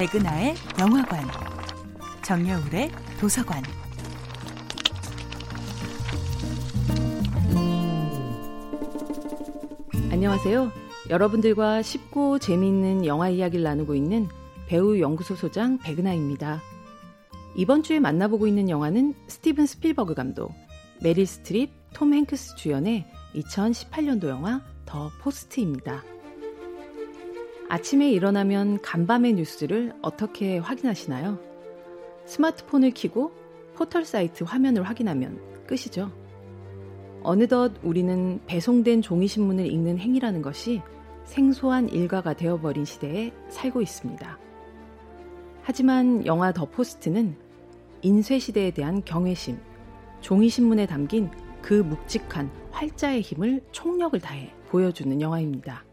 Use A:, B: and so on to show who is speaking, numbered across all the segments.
A: 백은하의 영화관, 정여울의 도서관.
B: 안녕하세요. 여러분들과 쉽고 재미있는 영화 이야기를 나누고 있는 배우 연구소 소장 백은하입니다. 이번 주에 만나보고 있는 영화는 스티븐 스필버그 감독, 메릴 스트립, 톰 행크스 주연의 2018년도 영화 더 포스트입니다. 아침에 일어나면 간밤의 뉴스를 어떻게 확인하시나요? 스마트폰을 켜고 포털 사이트 화면을 확인하면 끝이죠. 어느덧 우리는 배송된 종이신문을 읽는 행위라는 것이 생소한 일과가 되어버린 시대에 살고 있습니다. 하지만 영화 더 포스트는 인쇄시대에 대한 경외심, 종이신문에 담긴 그 묵직한 활자의 힘을 총력을 다해 보여주는 영화입니다.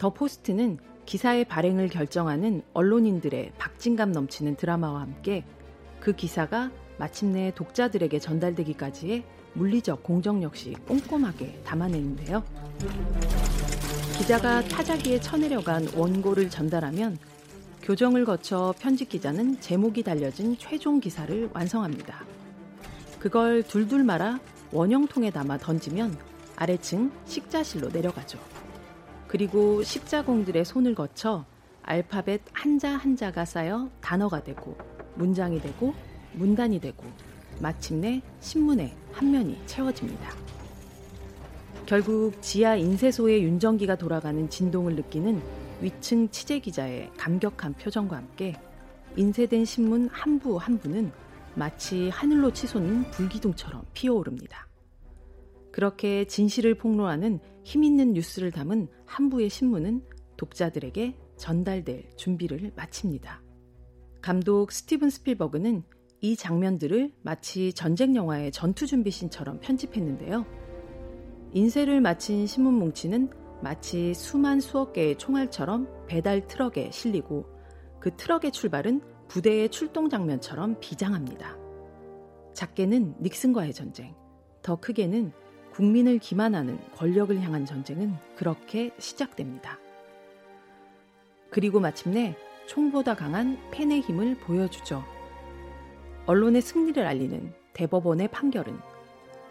B: 더 포스트는 기사의 발행을 결정하는 언론인들의 박진감 넘치는 드라마와 함께 그 기사가 마침내 독자들에게 전달되기까지의 물리적 공정 역시 꼼꼼하게 담아내는데요. 기자가 타자기에 쳐내려간 원고를 전달하면 교정을 거쳐 편집 기자는 제목이 달려진 최종 기사를 완성합니다. 그걸 둘둘 말아 원형통에 담아 던지면 아래층 식자실로 내려가죠. 그리고 십자공들의 손을 거쳐 알파벳 한자 한자가 쌓여 단어가 되고 문장이 되고 문단이 되고 마침내 신문의 한 면이 채워집니다. 결국 지하 인쇄소의 윤정기가 돌아가는 진동을 느끼는 위층 취재 기자의 감격한 표정과 함께 인쇄된 신문 한 부 한 부는 마치 하늘로 치솟는 불기둥처럼 피어오릅니다. 그렇게 진실을 폭로하는 힘 있는 뉴스를 담은 한 부의 신문은 독자들에게 전달될 준비를 마칩니다. 감독 스티븐 스필버그는 이 장면들을 마치 전쟁 영화의 전투 준비신처럼 편집했는데요. 인쇄를 마친 신문 뭉치는 마치 수만 수억 개의 총알처럼 배달 트럭에 실리고 그 트럭의 출발은 부대의 출동 장면처럼 비장합니다. 작게는 닉슨과의 전쟁, 더 크게는 국민을 기만하는 권력을 향한 전쟁은 그렇게 시작됩니다. 그리고 마침내 총보다 강한 펜의 힘을 보여주죠. 언론의 승리를 알리는 대법원의 판결은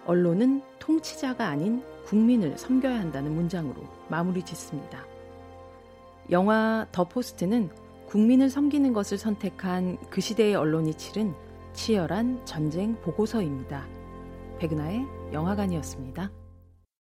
B: 언론은 통치자가 아닌 국민을 섬겨야 한다는 문장으로 마무리 짓습니다. 영화 더 포스트는 국민을 섬기는 것을 선택한 그 시대의 언론이 치른 치열한 전쟁 보고서입니다. 백은하의 영화관이었습니다.